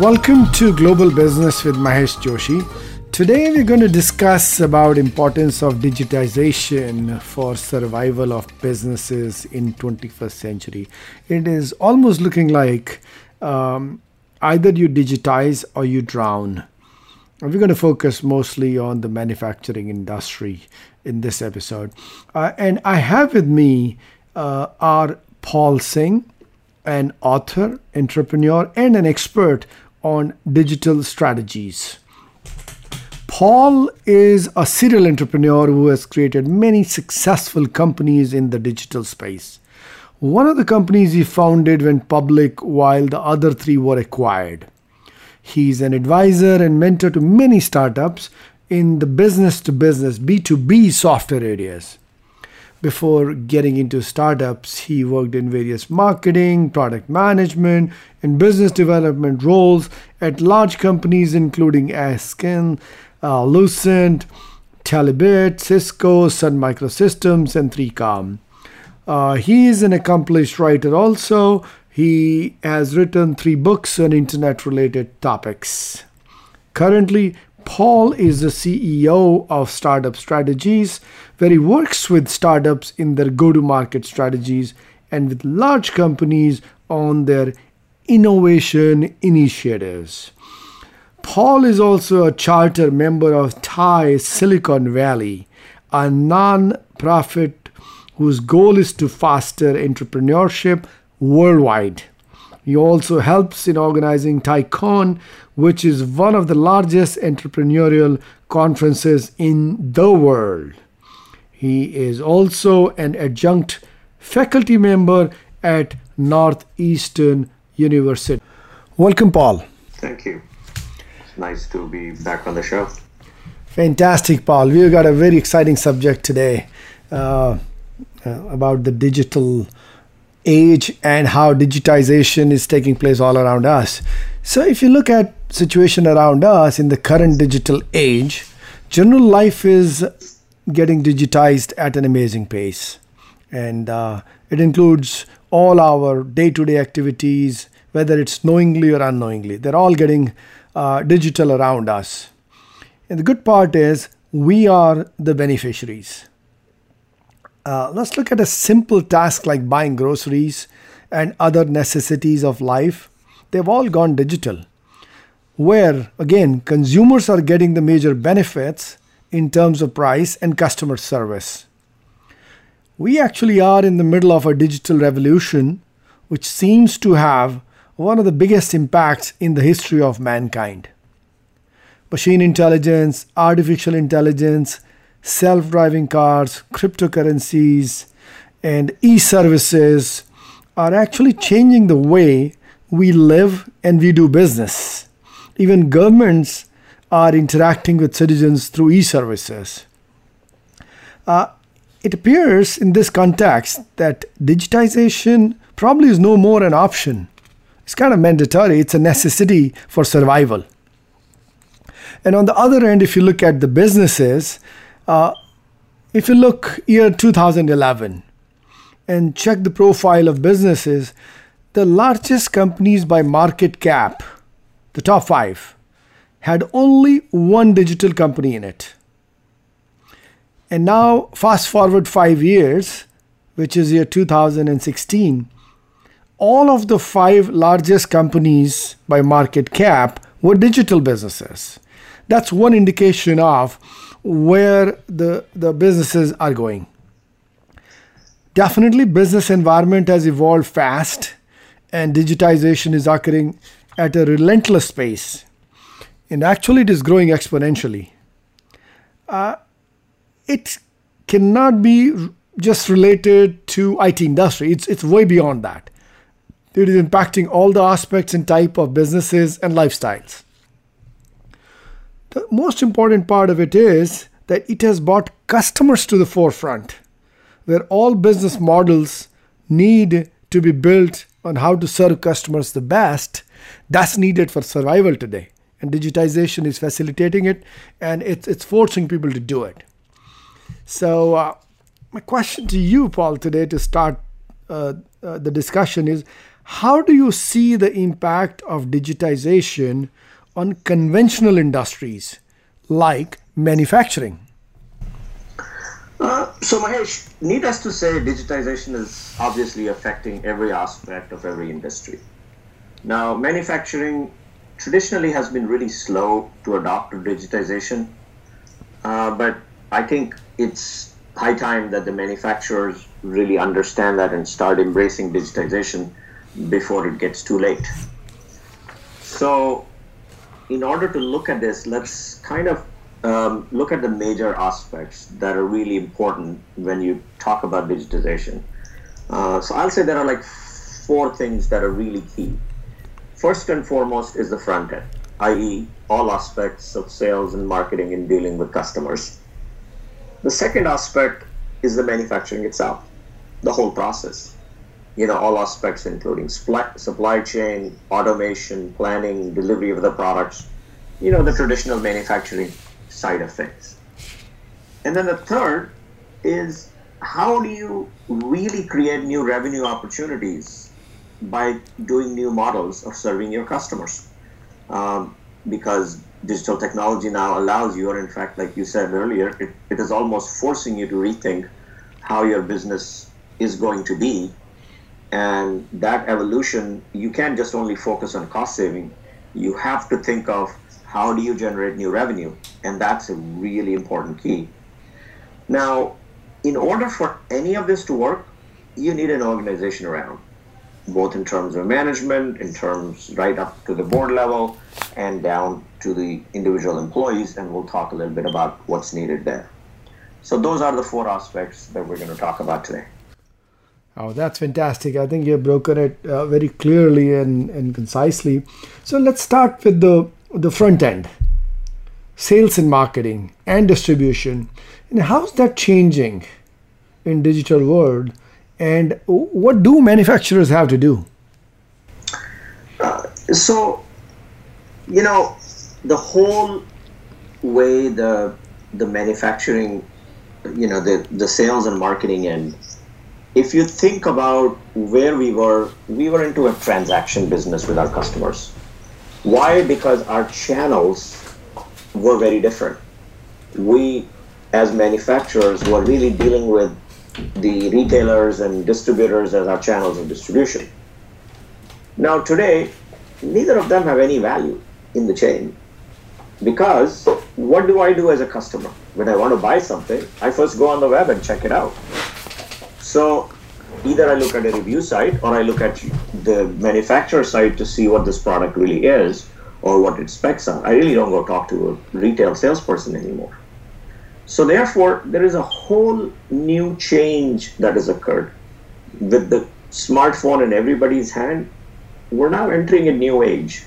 Welcome to Global Business with Mahesh Joshi. Today we're going to discuss about importance of digitization for survival of businesses in 21st century. It is almost looking like um, either you digitize or you drown. We're going to focus mostly on the manufacturing industry in this episode. Uh, and I have with me uh, our Paul Singh, an author, entrepreneur, and an expert on digital strategies. Paul is a serial entrepreneur who has created many successful companies in the digital space. One of the companies he founded went public while the other three were acquired. He's an advisor and mentor to many startups in the business to business B2B software areas. Before getting into startups, he worked in various marketing, product management, and business development roles at large companies including Ascend, uh, Lucent, Telebit, Cisco, Sun Microsystems, and 3Com. Uh, he is an accomplished writer also. He has written three books on internet related topics. Currently, Paul is the CEO of Startup Strategies, where he works with startups in their go to market strategies and with large companies on their innovation initiatives. Paul is also a charter member of TiE Silicon Valley, a non profit whose goal is to foster entrepreneurship worldwide. He also helps in organizing TiECon, which is one of the largest entrepreneurial conferences in the world. He is also an adjunct faculty member at Northeastern University. Welcome, Paul. Thank you. It's nice to be back on the show. Fantastic, Paul. We've got a very exciting subject today uh, uh, about the digital age and how digitization is taking place all around us. So, if you look at situation around us in the current digital age, general life is getting digitized at an amazing pace. And uh, it includes all our day to day activities, whether it's knowingly or unknowingly. They're all getting uh, digital around us. And the good part is we are the beneficiaries. Uh, let's look at a simple task like buying groceries and other necessities of life. They've all gone digital, where again, consumers are getting the major benefits in terms of price and customer service. We actually are in the middle of a digital revolution which seems to have one of the biggest impacts in the history of mankind. Machine intelligence, artificial intelligence, self driving cars, cryptocurrencies, and e services are actually changing the way we live and we do business. Even governments are interacting with citizens through e services. Uh, it appears in this context that digitization probably is no more an option. It's kind of mandatory, it's a necessity for survival. And on the other end, if you look at the businesses, uh, if you look year 2011 and check the profile of businesses, the largest companies by market cap, the top five, had only one digital company in it. And now, fast forward five years, which is year 2016, all of the five largest companies by market cap were digital businesses. That's one indication of where the, the businesses are going. Definitely, business environment has evolved fast, and digitization is occurring at a relentless pace. And actually, it is growing exponentially. Uh, it cannot be just related to IT industry. It's it's way beyond that. It is impacting all the aspects and type of businesses and lifestyles. The most important part of it is that it has brought customers to the forefront, where all business models need to be built on how to serve customers the best. That's needed for survival today. And digitization is facilitating it and it's, it's forcing people to do it. So, uh, my question to you, Paul, today to start uh, uh, the discussion is how do you see the impact of digitization on conventional industries like manufacturing? Uh, so, Mahesh, needless to say, digitization is obviously affecting every aspect of every industry. Now, manufacturing traditionally has been really slow to adopt digitization, uh, but I think it's high time that the manufacturers really understand that and start embracing digitization before it gets too late. So, in order to look at this, let's kind of um, look at the major aspects that are really important when you talk about digitization. Uh, so, I'll say there are like four things that are really key. First and foremost is the front end, i.e., all aspects of sales and marketing and dealing with customers. The second aspect is the manufacturing itself, the whole process. You know, all aspects including supply chain, automation, planning, delivery of the products, you know, the traditional manufacturing side of things. And then the third is how do you really create new revenue opportunities by doing new models of serving your customers? Um, because digital technology now allows you, or in fact, like you said earlier, it, it is almost forcing you to rethink how your business is going to be. And that evolution, you can't just only focus on cost saving. You have to think of how do you generate new revenue? And that's a really important key. Now, in order for any of this to work, you need an organization around both in terms of management, in terms right up to the board level, and down to the individual employees. And we'll talk a little bit about what's needed there. So, those are the four aspects that we're going to talk about today. Oh, that's fantastic. I think you've broken it uh, very clearly and, and concisely. So, let's start with the, the front end sales and marketing and distribution. And how's that changing in digital world? And what do manufacturers have to do? Uh, so, you know, the whole way the the manufacturing, you know, the the sales and marketing end. If you think about where we were, we were into a transaction business with our customers. Why? Because our channels were very different. We, as manufacturers, were really dealing with the retailers and distributors as our channels of distribution. Now, today, neither of them have any value in the chain because what do I do as a customer? When I want to buy something, I first go on the web and check it out. So, either I look at a review site or I look at the manufacturer site to see what this product really is or what its specs are. I really don't go talk to a retail salesperson anymore. So therefore, there is a whole new change that has occurred. With the smartphone in everybody's hand, we're now entering a new age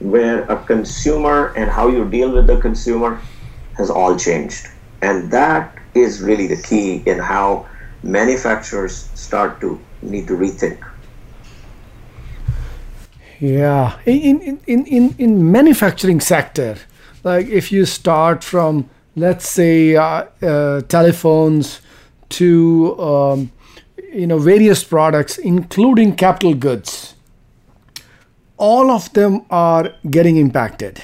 where a consumer and how you deal with the consumer has all changed. And that is really the key in how manufacturers start to need to rethink. Yeah, in in in in, in manufacturing sector, like if you start from let's say uh, uh, telephones to um, you know various products including capital goods all of them are getting impacted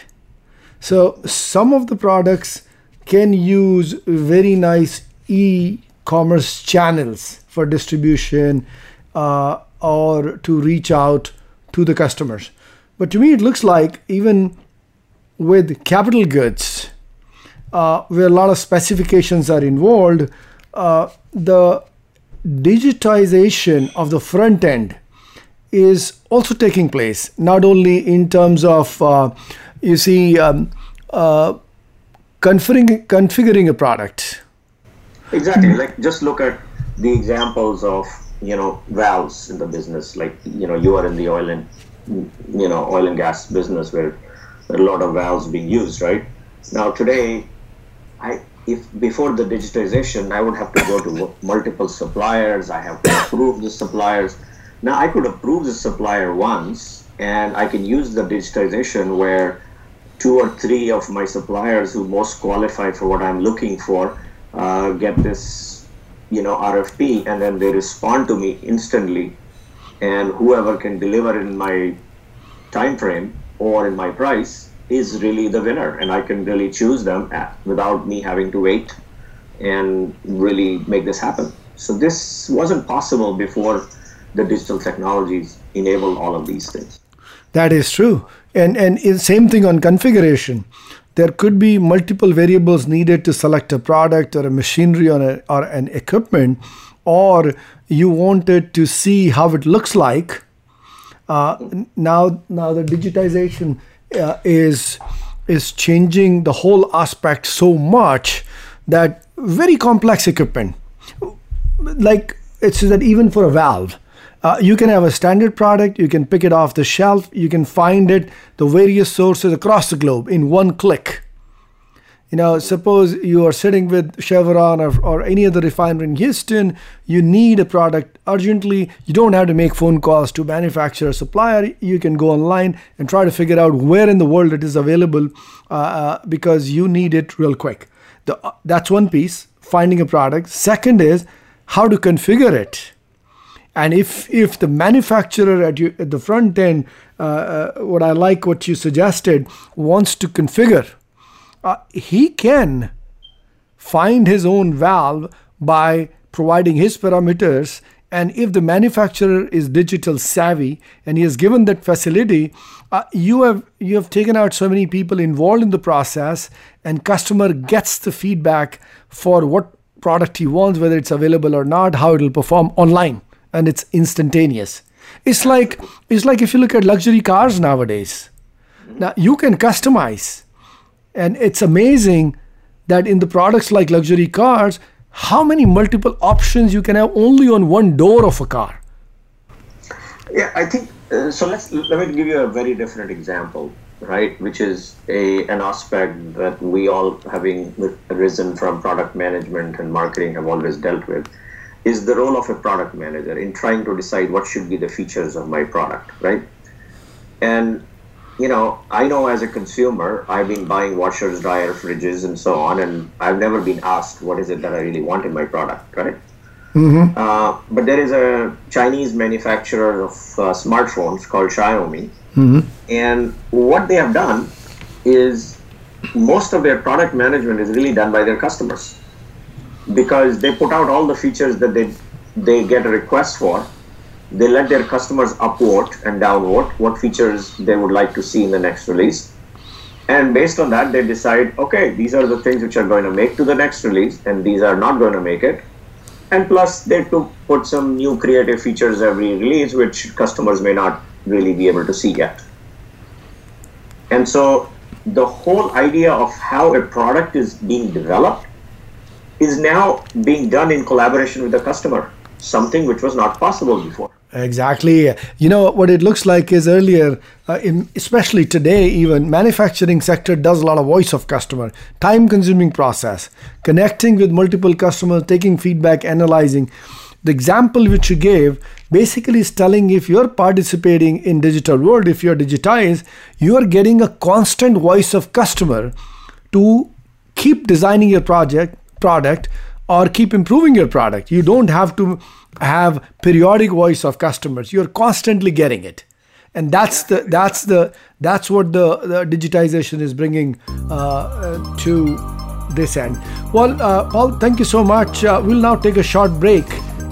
so some of the products can use very nice e-commerce channels for distribution uh, or to reach out to the customers. But to me, it looks like even with capital goods, uh, where a lot of specifications are involved, uh, the digitization of the front end is also taking place, not only in terms of, uh, you see, um, uh, configuring, configuring a product. Exactly. Mm-hmm. Like just look at the examples of you know valves in the business. Like you know you are in the oil and you know oil and gas business where a lot of valves being used, right? Now today, I if before the digitization, I would have to go to multiple suppliers. I have to approve the suppliers. Now I could approve the supplier once, and I can use the digitization where two or three of my suppliers who most qualify for what I'm looking for uh, get this, you know, RFP, and then they respond to me instantly, and whoever can deliver in my time frame or in my price is really the winner, and I can really choose them at, without me having to wait and really make this happen. So this wasn't possible before the digital technologies enabled all of these things. That is true. And and same thing on configuration. There could be multiple variables needed to select a product or a machinery or, a, or an equipment, or you wanted to see how it looks like. Uh, now, now the digitization uh, is is changing the whole aspect so much that very complex equipment, like it's that even for a valve, uh, you can have a standard product, you can pick it off the shelf, you can find it, the various sources across the globe in one click. You know, suppose you are sitting with Chevron or, or any other refinery in Houston, you need a product urgently. You don't have to make phone calls to manufacturer supplier. You can go online and try to figure out where in the world it is available uh, uh, because you need it real quick. The, uh, that's one piece, finding a product. Second is how to configure it and if if the manufacturer at, you, at the front end, uh, uh, what I like what you suggested, wants to configure, uh, he can find his own valve by providing his parameters. And if the manufacturer is digital savvy and he has given that facility, uh, you have you have taken out so many people involved in the process, and customer gets the feedback for what product he wants, whether it's available or not, how it will perform online and it's instantaneous. It's like it's like if you look at luxury cars nowadays. Now you can customize, and it's amazing that in the products like luxury cars, how many multiple options you can have only on one door of a car. Yeah, I think uh, so. Let's let me give you a very different example, right? Which is a an aspect that we all, having arisen from product management and marketing, have always dealt with is the role of a product manager in trying to decide what should be the features of my product, right? And you know, I know as a consumer, I've been buying washers, dryer, fridges, and so on, and I've never been asked what is it that I really want in my product, right? Mm-hmm. Uh, but there is a Chinese manufacturer of uh, smartphones called Xiaomi, mm-hmm. and what they have done is most of their product management is really done by their customers because they put out all the features that they they get a request for. They let their customers upvote and downvote what features they would like to see in the next release. And based on that, they decide, okay, these are the things which are going to make to the next release, and these are not going to make it. And plus, they to put some new creative features every release, which customers may not really be able to see yet. And so, the whole idea of how a product is being developed is now being done in collaboration with the customer, something which was not possible before. Exactly. You know what it looks like is earlier, uh, in, especially today, even manufacturing sector does a lot of voice of customer, time-consuming process, connecting with multiple customers, taking feedback, analyzing. The example which you gave basically is telling if you're participating in digital world, if you're digitized, you are getting a constant voice of customer to keep designing your project, product or keep improving your product. You don't have to have periodic voice of customers. You're constantly getting it. And that's the that's the that's what the, the digitization is bringing uh, to this end. Well, uh, Paul, thank you so much. Uh, we'll now take a short break,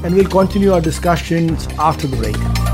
and we'll continue our discussions after the break.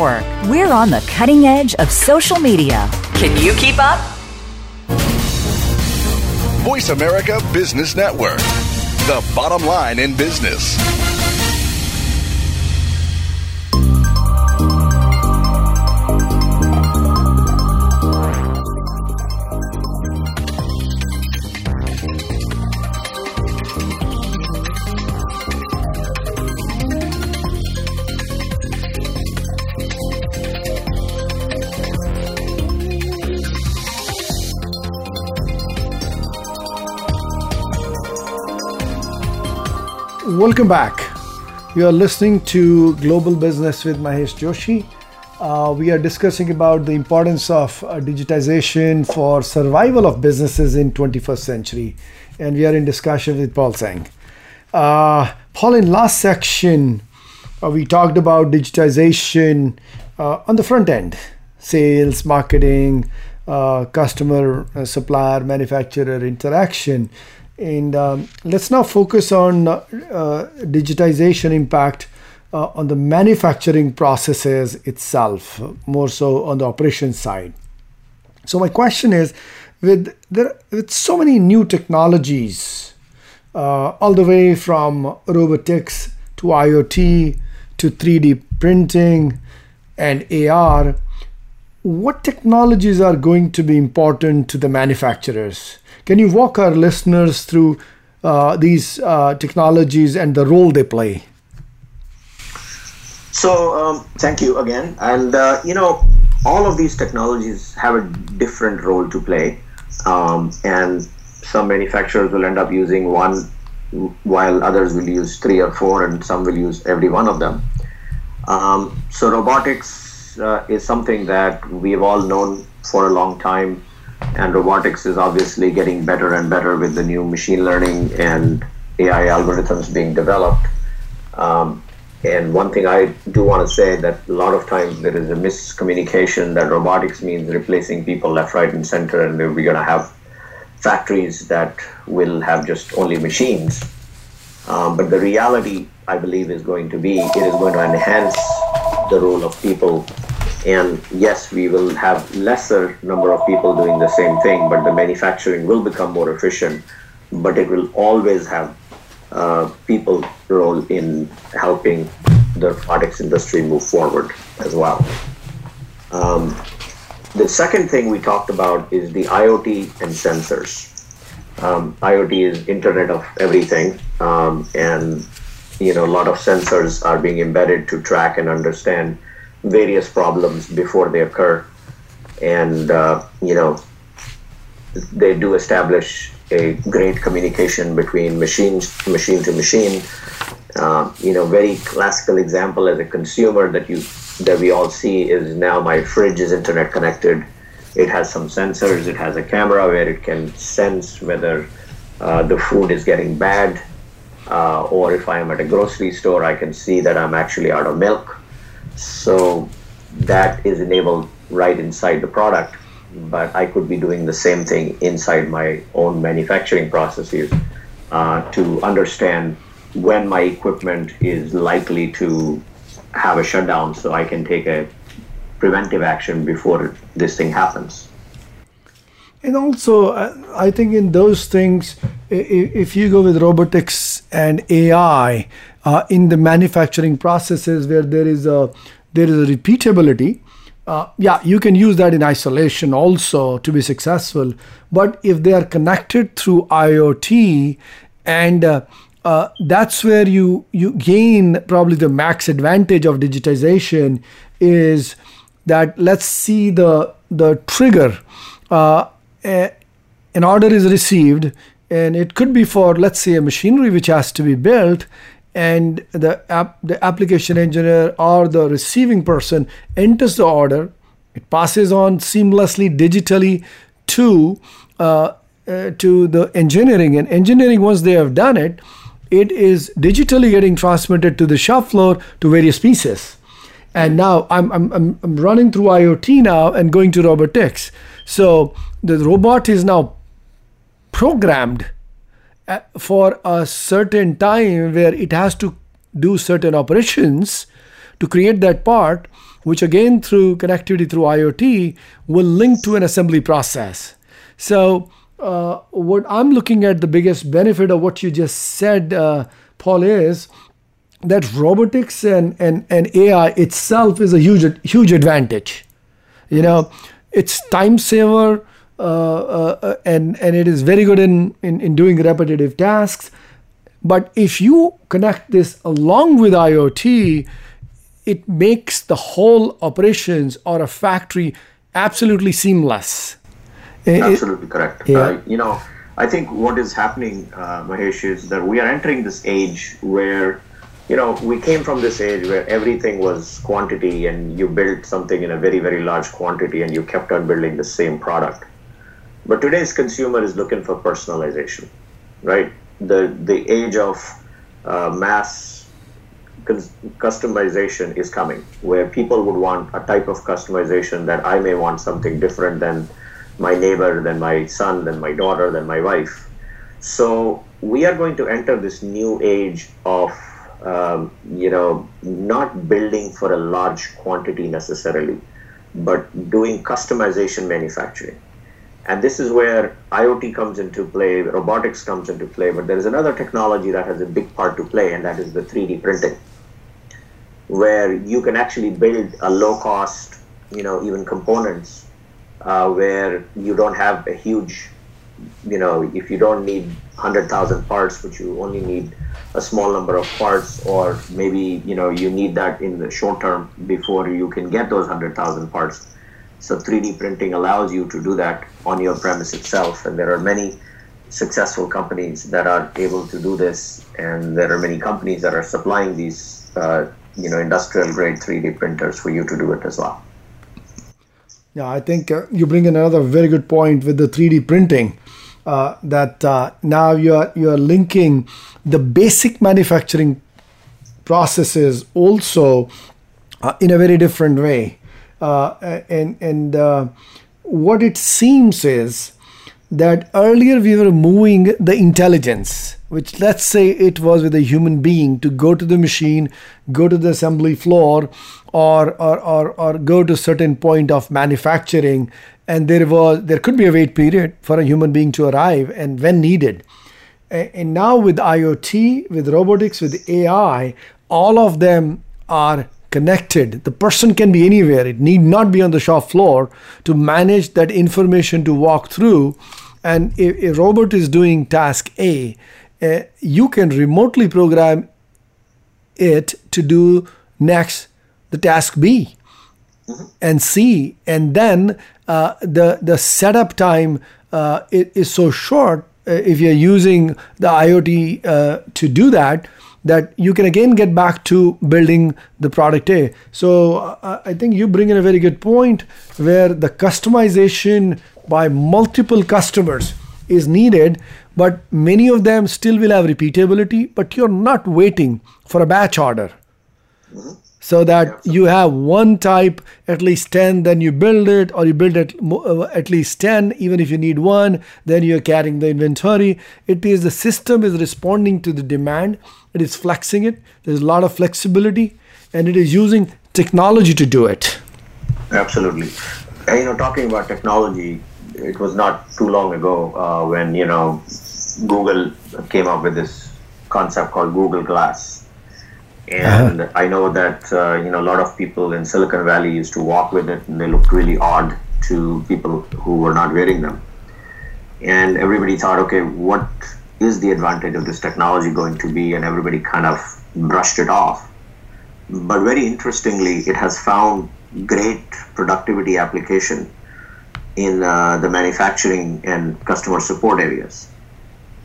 We're on the cutting edge of social media. Can you keep up? Voice America Business Network, the bottom line in business. Welcome back. You are listening to Global Business with Mahesh Joshi. Uh, we are discussing about the importance of uh, digitization for survival of businesses in 21st century, and we are in discussion with Paul Tseng. Uh, Paul, in last section, uh, we talked about digitization uh, on the front end, sales, marketing, uh, customer, supplier, manufacturer interaction and um, let's now focus on uh, digitization impact uh, on the manufacturing processes itself, more so on the operation side. So my question is, with there with so many new technologies, uh, all the way from robotics to IoT to 3D printing and AR, what technologies are going to be important to the manufacturers? Can you walk our listeners through uh, these uh, technologies and the role they play? So, um, thank you again. And, uh, you know, all of these technologies have a different role to play. Um, and some manufacturers will end up using one while others will use three or four, and some will use every one of them. Um, so, robotics uh, is something that we've all known for a long time and robotics is obviously getting better and better with the new machine learning and AI algorithms being developed. Um, and one thing I do want to say that a lot of times there is a miscommunication that robotics means replacing people left, right, and center, and we're going to have factories that will have just only machines. Um, but the reality, I believe, is going to be it is going to enhance the role of people and yes, we will have lesser number of people doing the same thing, but the manufacturing will become more efficient. But it will always have uh, people role in helping the products industry move forward as well. Um, the second thing we talked about is the IoT and sensors. Um, IoT is Internet of Everything, um, and you know a lot of sensors are being embedded to track and understand various problems before they occur, and uh, you know they do establish a great communication between machines, machine to machine. Uh, you know, very classical example as a consumer that you that we all see is now my fridge is internet connected. It has some sensors. It has a camera where it can sense whether uh, the food is getting bad, uh, or if I am at a grocery store, I can see that I'm actually out of milk. So that is enabled right inside the product, but I could be doing the same thing inside my own manufacturing processes. uh, to understand when my equipment is likely to have a shutdown so I can take a preventive action before this thing happens. And also, I think in those things, if you go with robotics and AI uh, in the manufacturing processes where there is a there is a repeatability, uh, yeah, you can use that in isolation also to be successful. But if they are connected through IoT, and uh, uh, that's where you you gain probably the max advantage of digitization is that let's see the the trigger uh, an order is received and it could be for let's say a machinery which has to be built and the app, the application engineer or the receiving person enters the order. It passes on seamlessly digitally to uh, uh, to the engineering. And engineering once they have done it it is digitally getting transmitted to the shop floor to various pieces. And now I'm, I'm, I'm running through iot now and going to robotics so the robot is now programmed for a certain time where it has to do certain operations to create that part, which again through connectivity through IoT will link to an assembly process. So, uh, what I'm looking at the biggest benefit of what you just said, uh, Paul, is that robotics and, and, and AI itself is a huge huge advantage. You know, it's time saver and and it is very good in, in in doing repetitive tasks but if you connect this along with iot it makes the whole operations or a factory absolutely seamless absolutely correct yeah. Uh, you know i think what is happening uh, mahesh is that we are entering this age where you know, we came from this age where everything was quantity and you built something in a very, very large quantity and you kept on building the same product. But today's consumer is looking for personalization, right? The, the age of uh, mass customization is coming where people would want a type of customization that I may want something different than my neighbor, than my son, than my daughter, than my wife. So we are going to enter this new age of um, you know, not building for a large quantity necessarily, but doing customization manufacturing. And this is where IoT comes into play, robotics comes into play, but there is another technology that has a big part to play, and that is the 3D printing, where you can actually build a low cost, you know, even components uh, where you don't have a huge, you know, if you don't need 100,000 parts, but you only need a small number of parts or maybe you know you need that in the short term before you can get those 100,000 parts so 3D printing allows you to do that on your premise itself. And there are many successful companies that are able to do this. And there are many companies that are supplying these uh, you know industrial grade 3D printers for you to do it as well. Yeah I think uh, you bring in another very good point with the 3D printing uh, that uh, now you are you are linking the basic manufacturing processes also uh, in a very different way, and and uh, what it seems is that earlier we were moving the intelligence which let's say it was with a human being to go to the machine go to the assembly floor or or, or, or go to certain point of manufacturing and there was there could be a wait period for a human being to arrive and when needed. And now with iot with robotics with ai all of them are connected. The person can be anywhere. It need not be on the shop floor to manage that information to walk through. And if a robot is doing task a uh, you can remotely program it to do next the task b mm-hmm. and c. And then uh, the the setup time uh, is so short uh, if you're using the IoT uh, to do that that you can again get back to building the product A. So uh, I think you bring in a very good point where the customization by multiple customers is needed, but many of them still will have repeatability, but you're not waiting for a batch order. Mm-hmm. So that you have one type at least 10 then you build it or you build it uh, at least 10 even if you need one then you're carrying the inventory. It is the system is responding to the demand. It is flexing it. There's a lot of flexibility and it is using technology to do it. Absolutely. And, you know talking about technology it was not too long ago uh, when you know google came up with this concept called google glass and uh-huh. I know that uh, you know a lot of people in Silicon Valley used to walk with it, and they looked really odd to people who were not wearing them. And everybody thought, okay, what is the advantage of this technology going to be? And everybody kind of brushed it off. But very interestingly, it has found great productivity application in uh, the manufacturing and customer support areas,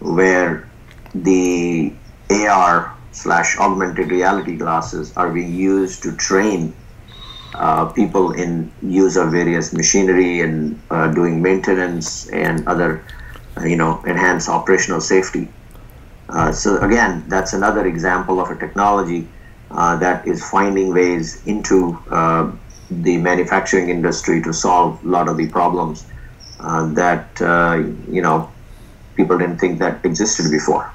where the AR slash augmented reality glasses are being used to train uh, people in use of various machinery and uh, doing maintenance and other, uh, you know, enhance operational safety. Uh, so again, that's another example of a technology uh, that is finding ways into uh, the manufacturing industry to solve a lot of the problems that you know people didn't think that existed before.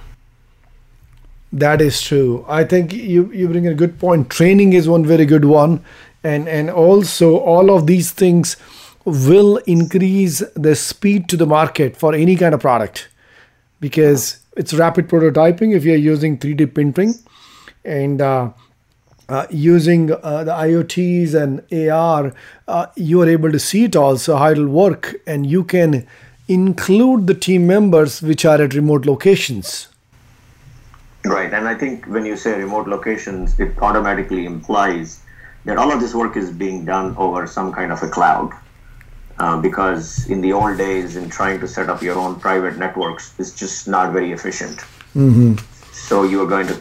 That is true. I think you, you bring a good point. Training is one very good one. And, and also, all of these things will increase the speed to the market for any kind of product because it's rapid prototyping if you're using 3D printing and uh, uh, using uh, the IoTs and AR, uh, you are able to see it also how it'll work, and you can include the team members which are at remote locations. Right, and I think when you say remote locations, it automatically implies that all of this work is being done over some kind of a cloud. Uh, because in the old days, in trying to set up your own private networks, it's just not very efficient. Mm-hmm. So you are going to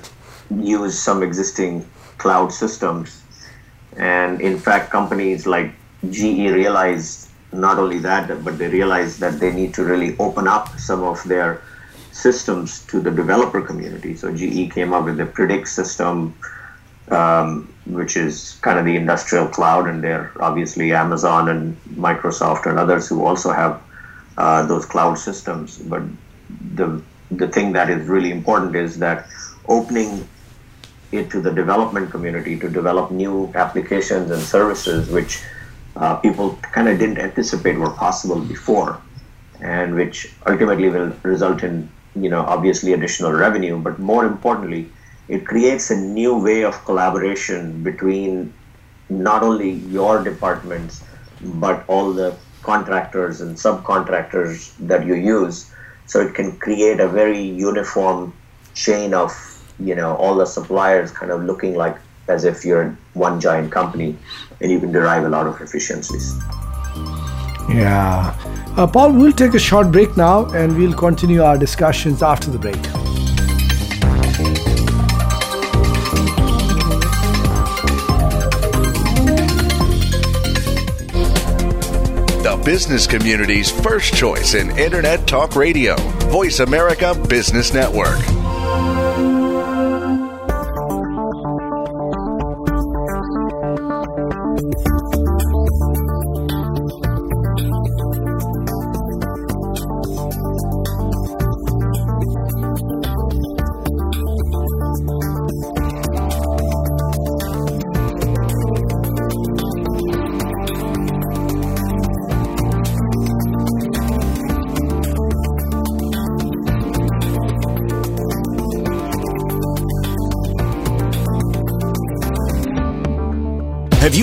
use some existing cloud systems. And in fact, companies like GE realized not only that, but they realized that they need to really open up some of their systems to the developer community. So GE came up with the Predix system, um, which is kind of the industrial cloud, and there obviously Amazon and Microsoft and others who also have uh, those cloud systems. But the the thing that is really important is that opening it to the development community to develop new applications and services, which uh, people kind of didn't anticipate were possible before, and which ultimately will result in you know, obviously additional revenue, but more importantly, it creates a new way of collaboration between not only your departments, but all the contractors and subcontractors that you use. So it can create a very uniform chain of, you know, all the suppliers kind of looking like as if you're one giant company and you can derive a lot of efficiencies. Yeah. Uh, Paul, we'll take a short break now and we'll continue our discussions after the break. The business community's first choice in Internet Talk Radio, Voice America Business Network.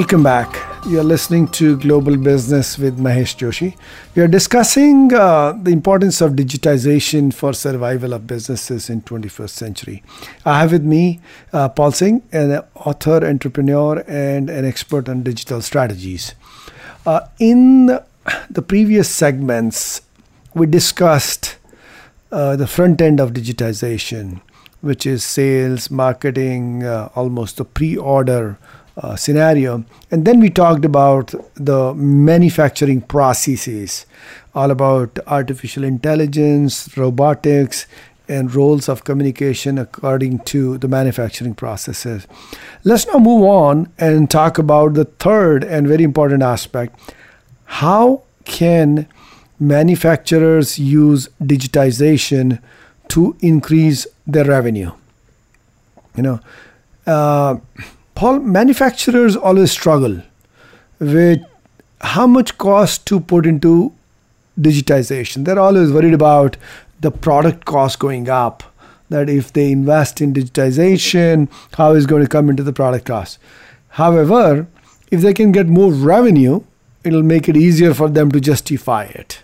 Welcome back. You're listening to Global Business with Mahesh Joshi. We are discussing uh, the importance of digitization for survival of businesses in 21st century. I have with me uh, Paul Singh, an author, entrepreneur, and an expert on digital strategies. Uh, in the previous segments, we discussed uh, the front end of digitization, which is sales, marketing, uh, almost the pre-order uh, scenario. And then we talked about the manufacturing processes, all about artificial intelligence, robotics, and roles of communication according to the manufacturing processes. Let's now move on and talk about the third and very important aspect. How can manufacturers use digitization to increase their revenue? You know, uh, Paul, manufacturers always struggle with how much cost to put into digitization. They're always worried about the product cost going up. That if they invest in digitization, how is going to come into the product cost? However, if they can get more revenue, it'll make it easier for them to justify it.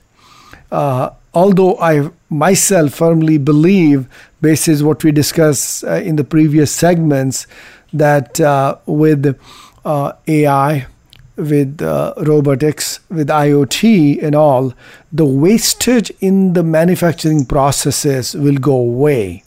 Uh, although I myself firmly believe, basis what we discussed uh, in the previous segments, that uh, with uh, AI, with uh, robotics, with IoT and all, the wastage in the manufacturing processes will go away.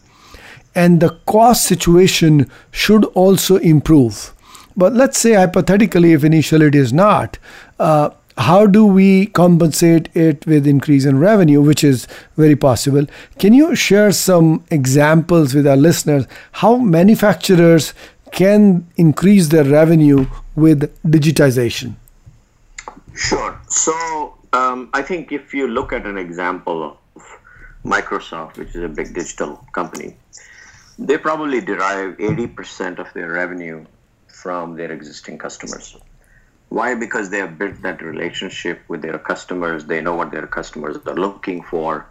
And the cost situation should also improve. But let's say hypothetically, if initially it is not, uh, how do we compensate it with increase in revenue, which is very possible? Can you share some examples with our listeners how manufacturers can increase their revenue with digitization? Sure. So um, I think if you look at an example of Microsoft, which is a big digital company, they probably derive 80% of their revenue from their existing customers. Why? Because they have built that relationship with their customers. They know what their customers are looking for.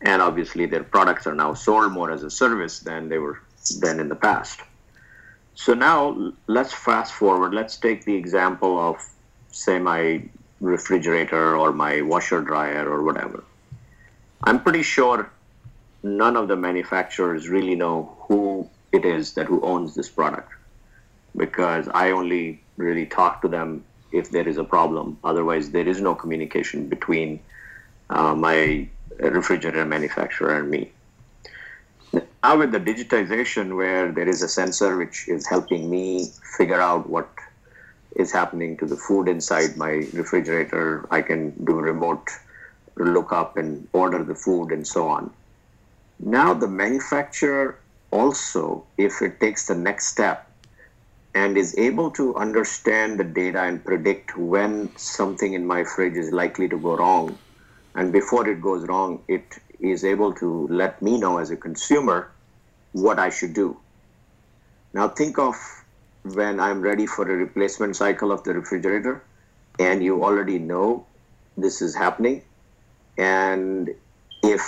And obviously, their products are now sold more as a service than they were then in the past. So now let's fast forward. Let's take the example of, say, my refrigerator or my washer dryer or whatever. I'm pretty sure none of the manufacturers really know who it is that who owns this product because I only really talk to them if there is a problem. Otherwise, there is no communication between uh, my refrigerator manufacturer and me. Now with the digitization where there is a sensor which is helping me figure out what is happening to the food inside my refrigerator, I can do a remote look up and order the food and so on. Now the manufacturer also, if it takes the next step and is able to understand the data and predict when something in my fridge is likely to go wrong, and before it goes wrong, it is able to let me know as a consumer what I should do. Now, think of when I'm ready for a replacement cycle of the refrigerator, and you already know this is happening. And if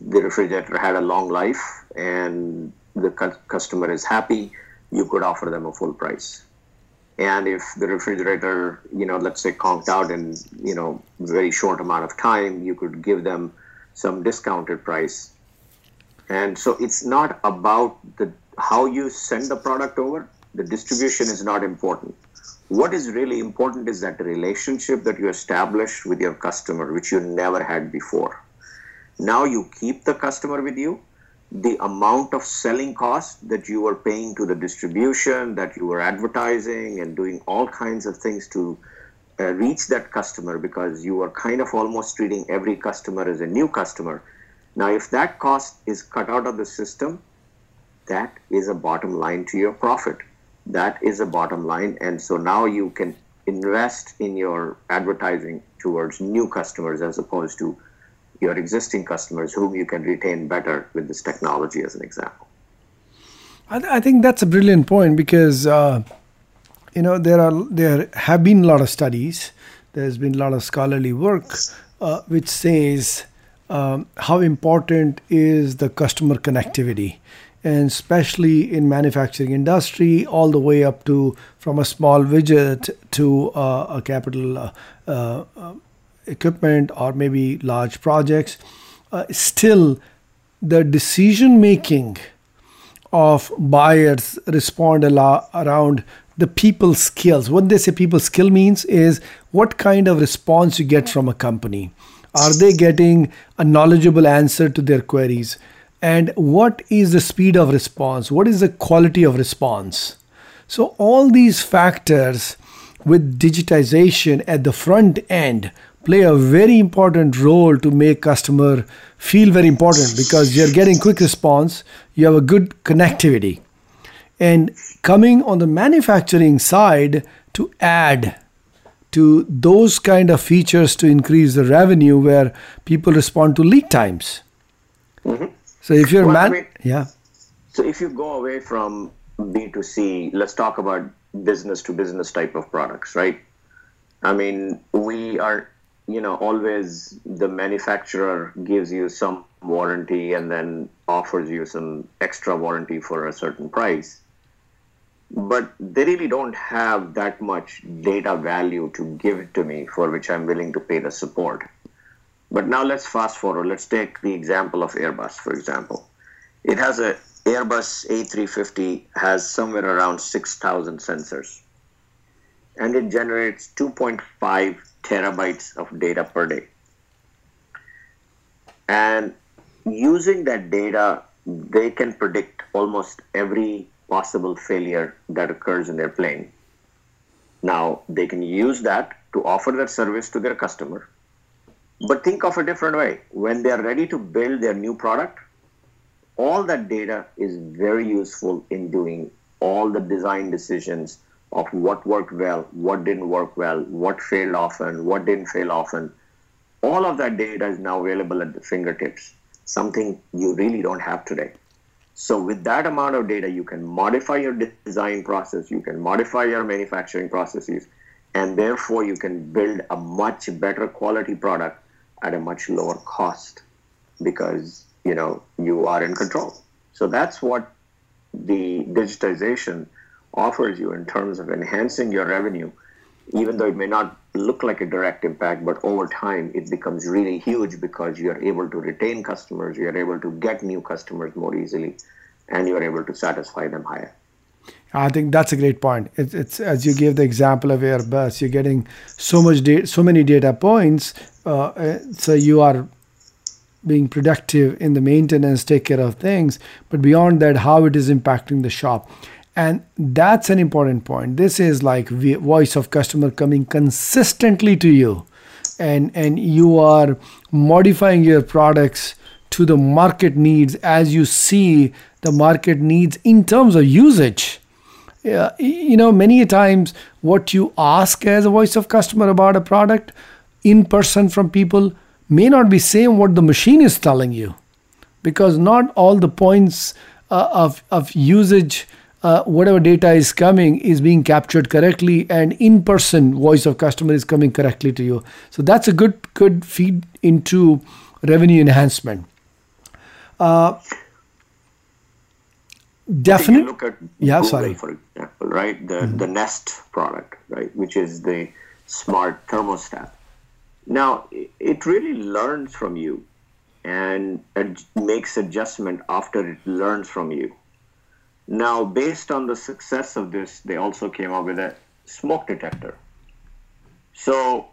the refrigerator had a long life and the cu- customer is happy, you could offer them a full price. And if the refrigerator, you know, let's say conked out in, you know, very short amount of time, you could give them some discounted price. And so it's not about the how you send the product over. The distribution is not important. What is really important is that relationship that you establish with your customer, which you never had before. Now you keep the customer with you. The amount of selling cost that you were paying to the distribution, that you were advertising and doing all kinds of things to uh, reach that customer because you are kind of almost treating every customer as a new customer. Now, if that cost is cut out of the system, that is a bottom line to your profit. That is a bottom line. And so now you can invest in your advertising towards new customers as opposed to your existing customers whom you can retain better with this technology as an example. I, th- I think that's a brilliant point because uh, you know there are there have been a lot of studies. There's been a lot of scholarly work uh, which says um, how important is the customer connectivity. And especially in manufacturing industry all the way up to from a small widget to uh, a capital uh, uh, equipment or maybe large projects uh, still the decision making of buyers respond a lot around the people skills. What they say people skill means is what kind of response you get from a company. Are they getting a knowledgeable answer to their queries? And what is the speed of response? What is the quality of response? So all these factors with digitization at the front end play a very important role to make customer feel very important because you're getting quick response you have a good connectivity and coming on the manufacturing side to add to those kind of features to increase the revenue where people respond to lead times. Mm-hmm. So if you're well, man, I mean, yeah. So if you go away from B2C, let's talk about business to business type of products, right? I mean, we are, you know, always the manufacturer gives you some warranty and then offers you some extra warranty for a certain price but they really don't have that much data value to give to me for which I'm willing to pay the support. But now let's fast forward. Let's take the example of Airbus, for example. It has a Airbus A350 has somewhere around 6,000 sensors, and it generates 2.5 terabytes of data per day. And using that data, they can predict almost every possible failure that occurs in their plane. Now, they can use that to offer that service to their customer. But think of a different way. When they are ready to build their new product, all that data is very useful in doing all the design decisions of what worked well, what didn't work well, what failed often, what didn't fail often. All of that data is now available at the fingertips, something you really don't have today. So with that amount of data, you can modify your design process, you can modify your manufacturing processes, and therefore you can build a much better quality product at a much lower cost because you know you are in control. So that's what the digitization offers you in terms of enhancing your revenue, even though it may not look like a direct impact, but over time it becomes really huge because you are able to retain customers, you are able to get new customers more easily, and you are able to satisfy them higher. I think that's a great point. It's, it's as you gave the example of Airbus, you're getting so much data, so many data points, uh, uh, so you are being productive in the maintenance, take care of things. But beyond that, how it is impacting the shop and that's an important point. This is like voice of customer coming consistently to you. And and you are modifying your products to the market needs as you see the market needs in terms of usage. Uh, you know many a times what you ask as a voice of customer about a product in person from people may not be same what the machine is telling you. Because not all the points uh, of of usage uh, whatever data is coming is being captured correctly and in person voice of customer is coming correctly to you. So that's a good good feed into revenue enhancement. Uh, definitely look at yeah Google, sorry. for example right? The mm-hmm. the Nest product right? Which is the smart thermostat. Now it really learns from you and it makes adjustment after it learns from you now, based on the success of this, they also came up with a smoke detector. So,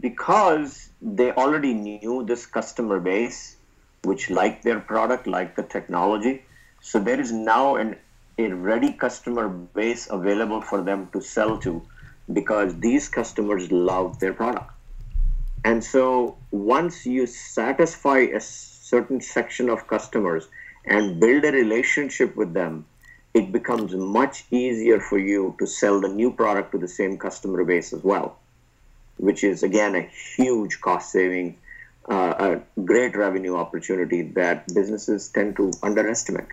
because they already knew this customer base, which liked their product, liked the technology, so there is now an, a ready customer base available for them to sell to because these customers love their product. And so, once you satisfy a certain section of customers, and build a relationship with them, it becomes much easier for you to sell the new product to the same customer base as well, which is again a huge cost saving, uh, a great revenue opportunity that businesses tend to underestimate.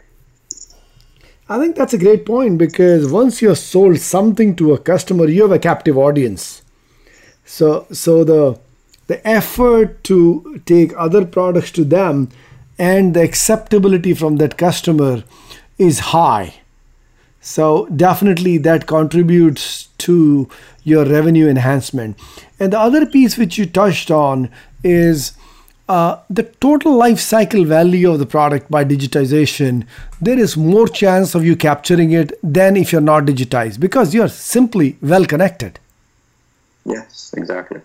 I think that's a great point because once you have sold something to a customer, you have a captive audience. So, so the the effort to take other products to them and the acceptability from that customer is high. So definitely that contributes to your revenue enhancement. And the other piece which you touched on is uh, the total life cycle value of the product by digitization. There is more chance of you capturing it than if you're not digitized because you're simply well connected. Yes, exactly.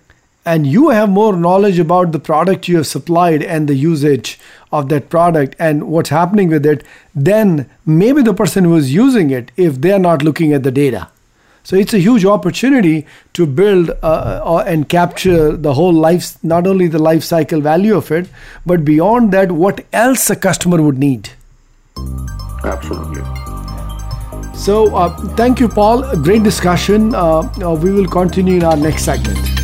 And you have more knowledge about the product you have supplied and the usage of that product and what's happening with it then maybe the person who is using it if they're not looking at the data. So it's a huge opportunity to build uh, uh, and capture the whole life, not only the life cycle value of it, but beyond that, what else a customer would need. Absolutely. So uh, thank you, Paul. Great discussion. Uh, uh, we will continue in our next segment.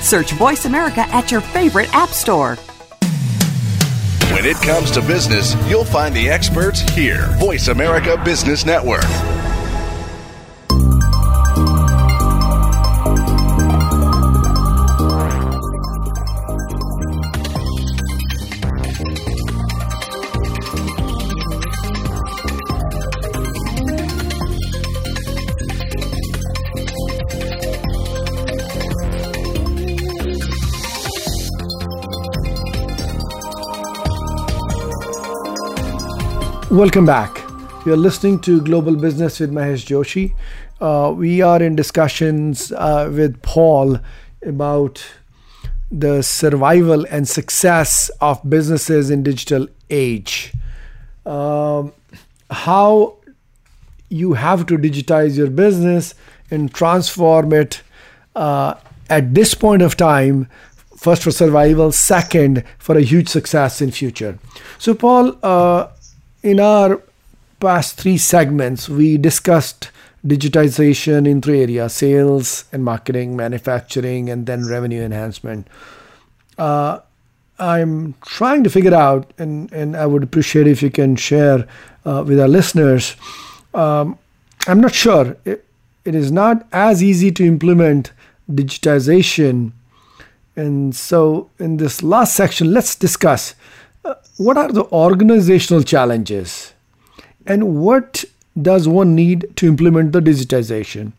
Search Voice America at your favorite app store. When it comes to business, you'll find the experts here. Voice America Business Network. Welcome back. You're listening to Global Business with Mahesh Joshi. Uh, we are in discussions uh, with Paul about the survival and success of businesses in digital age. Um, how you have to digitize your business and transform it uh, at this point of time first for survival second for a huge success in future so paul uh, in our past three segments, we discussed digitization in three areas sales and marketing, manufacturing, and then revenue enhancement. Uh, I'm trying to figure out, and, and I would appreciate if you can share uh, with our listeners. Um, I'm not sure. It, it is not as easy to implement digitization. And so, in this last section, let's discuss what are the organizational challenges? And what does one need to implement the digitization?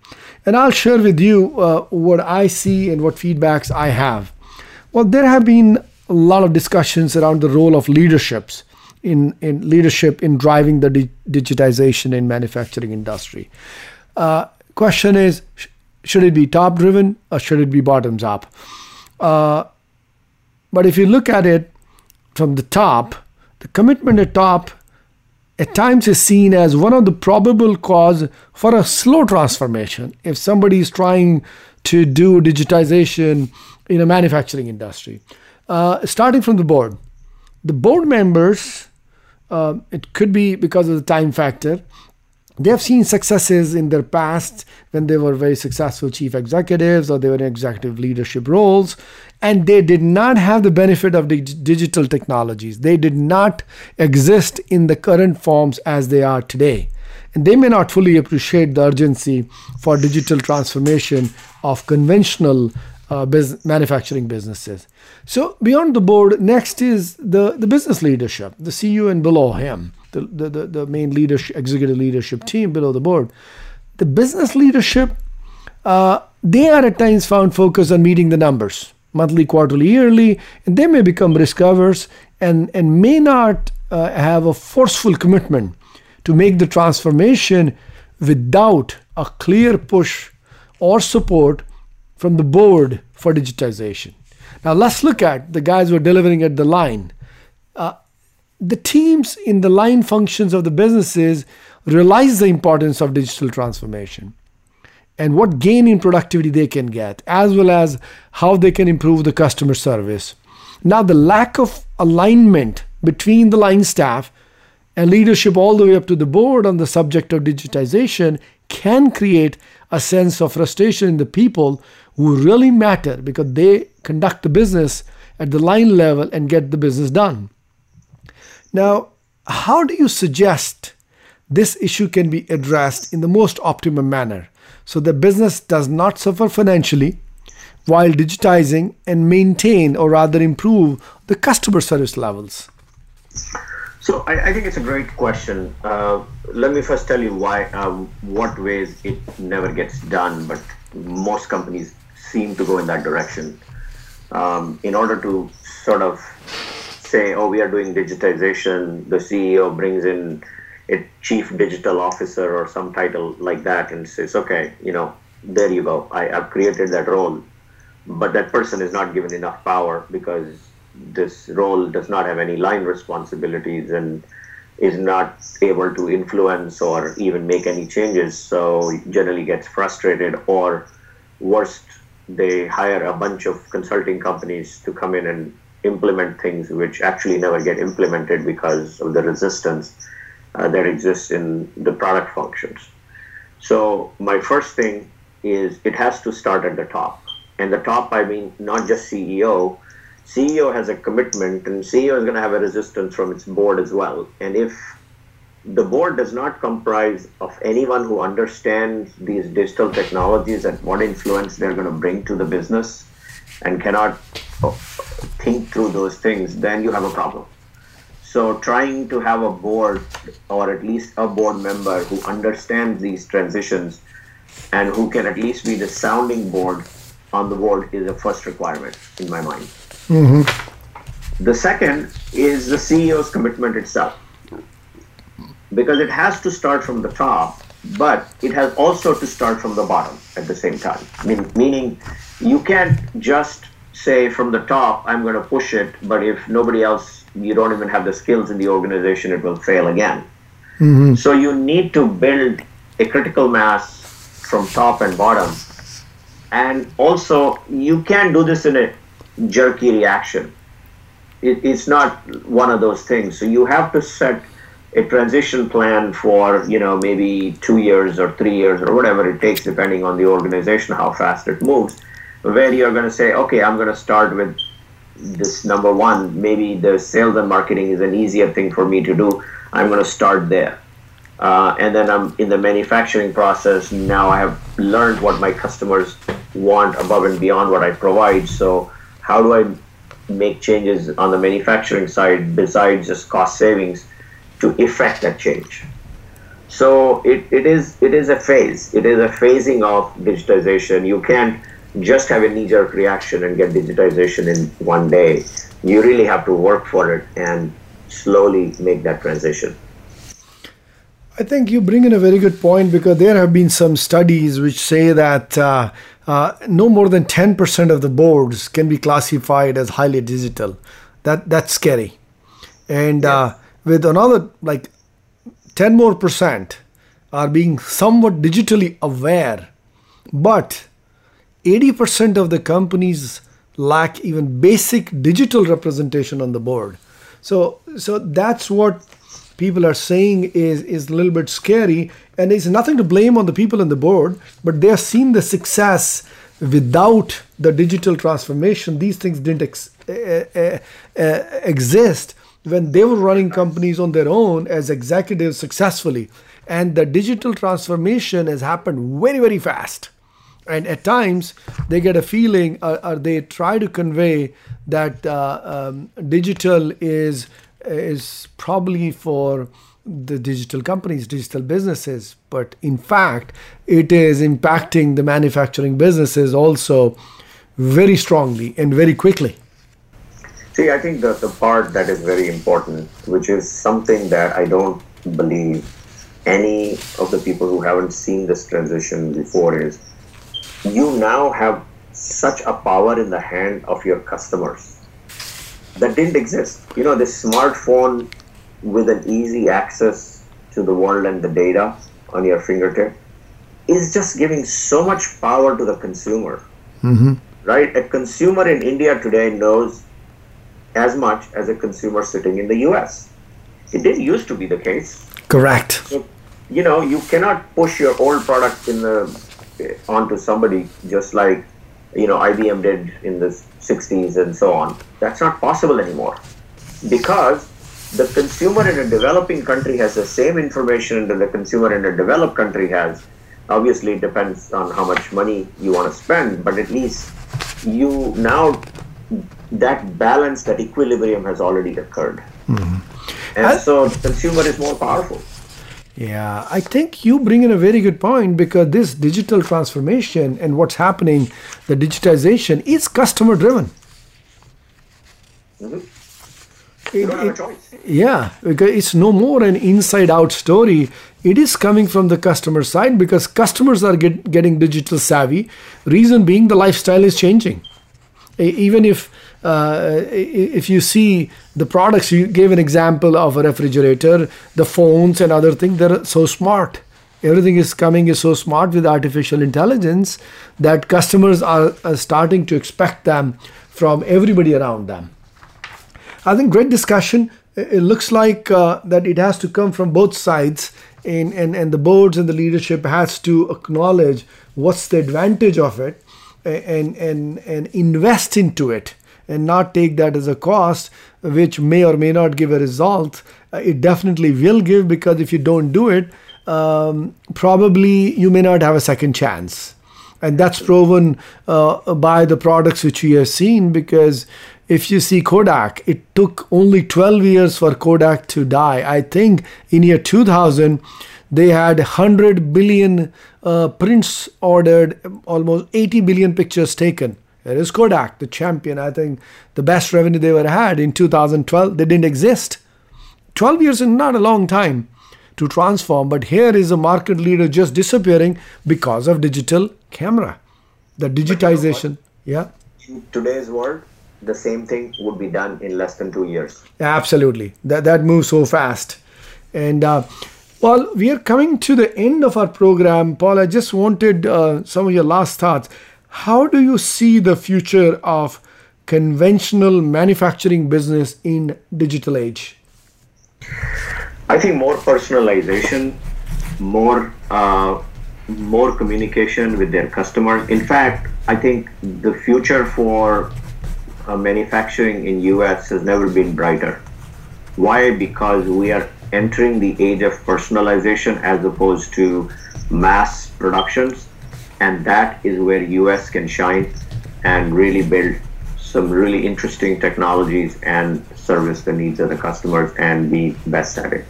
And i'll share with you uh, what i see and what feedbacks i have. Well there have been a lot of discussions around the role of leaderships in, in leadership in driving the di- digitization in manufacturing industry. Uh, question is sh- should it be top driven or should it be bottoms up uh, but if you look at it from the top, the commitment at top at times is seen as one of the probable cause for a slow transformation if somebody is trying to do digitization in a manufacturing industry. Uh, starting from the board, the board members, uh, it could be because of the time factor, they have seen successes in their past when they were very successful chief executives or they were in executive leadership roles and they did not have the benefit of the digital technologies. They did not exist in the current forms as they are today. And they may not fully appreciate the urgency for digital transformation of conventional uh, manufacturing businesses. So beyond the board, next is the, the business leadership, the CEO and below him, the, the, the, the main leadership, executive leadership team below the board. The business leadership, uh, they are at times found focused on meeting the numbers, monthly, quarterly, yearly, and they may become risk averse and, and may not uh, have a forceful commitment to make the transformation without a clear push or support from the board for digitization. Now let's look at the guys who are delivering at the line. Uh, the teams in the line functions of the businesses realize the importance of digital transformation and what gain in productivity they can get, as well as how they can improve the customer service. Now, the lack of alignment between the line staff and leadership all the way up to the board on the subject of digitization can create a sense of frustration in the people who really matter because they conduct the business at the line level and get the business done. Now, how do you suggest this issue can be addressed in the most optimum manner so the business does not suffer financially while digitizing and maintain or rather improve the customer service levels? So I, I think it's a great question. Uh, let me first tell you why, uh, what ways it never gets done, but most companies seem to go in that direction. Um, in order to sort of say, oh, we are doing digitization, the CEO brings in a chief digital officer or some title like that and says, okay, you know, there you go. I, I've created that role. But that person is not given enough power because this role does not have any line responsibilities and is not able to influence or even make any changes. So generally gets frustrated or worst, they hire a bunch of consulting companies to come in and implement things which actually never get implemented because of the resistance uh, that exists in the product functions. So my first thing is it has to start at the top. And the top, I mean, not just CEO, CEO has a commitment, and CEO is going to have a resistance from its board as well. And if the board does not comprise of anyone who understands these digital technologies and what influence they're going to bring to the business and cannot think through those things, then you have a problem. So, trying to have a board or at least a board member who understands these transitions and who can at least be the sounding board on the board is a first requirement in my mind. Mm-hmm. The second is the CEO's commitment itself. Because it has to start from the top, but it has also to start from the bottom at the same time. I mean, meaning you can't just say from the top, I'm going to push it, but if nobody else, you don't even have the skills in the organization, it will fail again. Mm-hmm. So you need to build a critical mass from top and bottom. And also, you can't do this in a jerky reaction. It, it's not one of those things. So you have to set a transition plan for you know maybe two years or three years or whatever it takes, depending on the organization how fast it moves. Where you're going to say, okay, I'm going to start with this number one. Maybe the sales and marketing is an easier thing for me to do. I'm going to start there. Uh, and then I'm in the manufacturing process. Now I have learned what my customers want above and beyond what I provide. So how do I make changes on the manufacturing side besides just cost savings to effect that change? So it, it is it is a phase. It is a phasing of digitization. You can't just have a knee-jerk reaction and get digitization in one day. You really have to work for it and slowly make that transition. I think you bring in a very good point because there have been some studies which say that uh, uh, no more than 10% of the boards can be classified as highly digital. That that's scary. And uh, yes. uh, with another like 10 more percent are being somewhat digitally aware, but 80% of the companies lack even basic digital representation on the board. So so that's what people are saying is is a little bit scary and it's nothing to blame on the people on the board but they have seen the success without the digital transformation. These things didn't ex- uh, uh, uh, exist when they were running companies on their own as executives successfully. And the digital transformation has happened very very fast and at times they get a feeling or, or they try to convey that uh, um, digital is is probably for the digital companies digital businesses. But in fact it is impacting the manufacturing businesses also very strongly and very quickly. See i think the, the part that is very important which is something that i don't believe any of the people who haven't seen this transition before is you now have such a power in the hand of your customers that didn't exist. You know, this smartphone with an easy access to the world and the data on your fingertip is just giving so much power to the consumer. Mm-hmm. Right? A consumer in India today knows as much as a consumer sitting in the US. It didn't used to be the case. Correct. So, you know, you cannot push your old product in the onto somebody just like you know IBM did in the 60s and so on. That's not possible anymore because the consumer in a developing country has the same information that the consumer in a developed country has. Obviously, it depends on how much money you want to spend, but at least you now that balance, that equilibrium has already occurred. Mm-hmm. And so the consumer is more powerful. Yeah, I think you bring in a very good point because this digital transformation and what's happening, the digitization is customer driven. Mm-hmm. It, it, yeah, because it's no more an inside out story. It is coming from the customer side because customers are get, getting digital savvy. Reason being, the lifestyle is changing. Even if uh, if you see the products, you gave an example of a refrigerator, the phones and other things, they're so smart. Everything is coming is so smart with artificial intelligence that customers are, are starting to expect them from everybody around them. I think great discussion. It looks like uh, that it has to come from both sides, and, and, and the boards and the leadership has to acknowledge what's the advantage of it and, and, and invest into it and not take that as a cost, which may or may not give a result. Uh, it definitely will give because if you don't do it, um, probably you may not have a second chance. And that's proven uh, by the products which we have seen because if you see Kodak, it took only 12 years for Kodak to die. I think in year 2000, they had 100 billion uh, prints ordered, almost 80 billion pictures taken. There is Kodak, the champion. I think the best revenue they ever had in 2012. They didn't exist. 12 years is not a long time to transform, but here is a market leader just disappearing because of digital camera. The digitization. You know yeah. In today's world, the same thing would be done in less than two years. Absolutely. That, that moves so fast. And uh, well, we are coming to the end of our program. Paul, I just wanted uh, some of your last thoughts. How do you see the future of conventional manufacturing business in digital age? I think more personalization, more uh, more communication with their customers. In fact, I think the future for uh, manufacturing in US has never been brighter. Why? Because we are entering the age of personalization as opposed to mass productions and that is where US can shine and really build some really interesting technologies and service the needs of the customers and be best at it.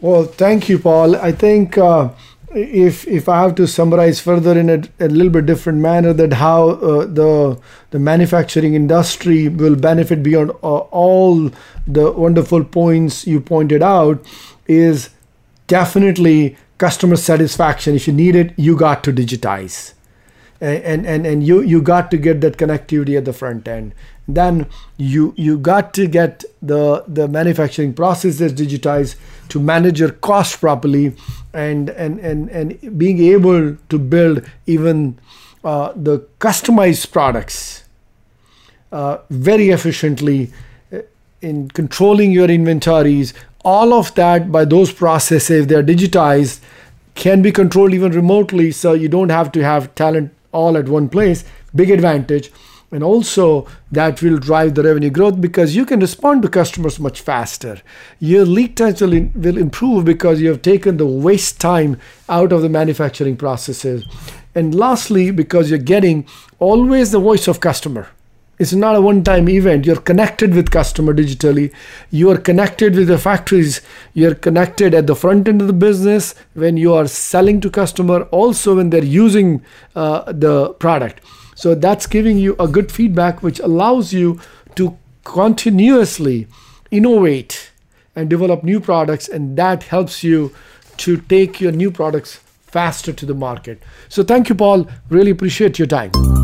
Well thank you paul. I think uh, if if I have to summarize further in a, a little bit different manner that how uh, the the manufacturing industry will benefit beyond uh, all the wonderful points you pointed out is definitely customer satisfaction if you need it you got to digitize. And and and you you got to get that connectivity at the front end. Then you you got to get the the manufacturing processes digitized to manage your cost properly and and and, and being able to build even uh, the customized products uh, very efficiently uh, in controlling your inventories all of that by those processes if they're digitized can be controlled even remotely so you don't have to have talent all at one place. Big advantage. And also that will drive the revenue growth because you can respond to customers much faster. Your lead times will, in, will improve because you have taken the waste time out of the manufacturing processes. And lastly because you're getting always the voice of customer it's not a one time event. You're connected with customer digitally. You are connected with the factories. You're connected at the front end of the business when you are selling to customer, also when they're using uh, the product. So that's giving you a good feedback, which allows you to continuously innovate and develop new products. And that helps you to take your new products faster to the market. So thank you, Paul. Really appreciate your time.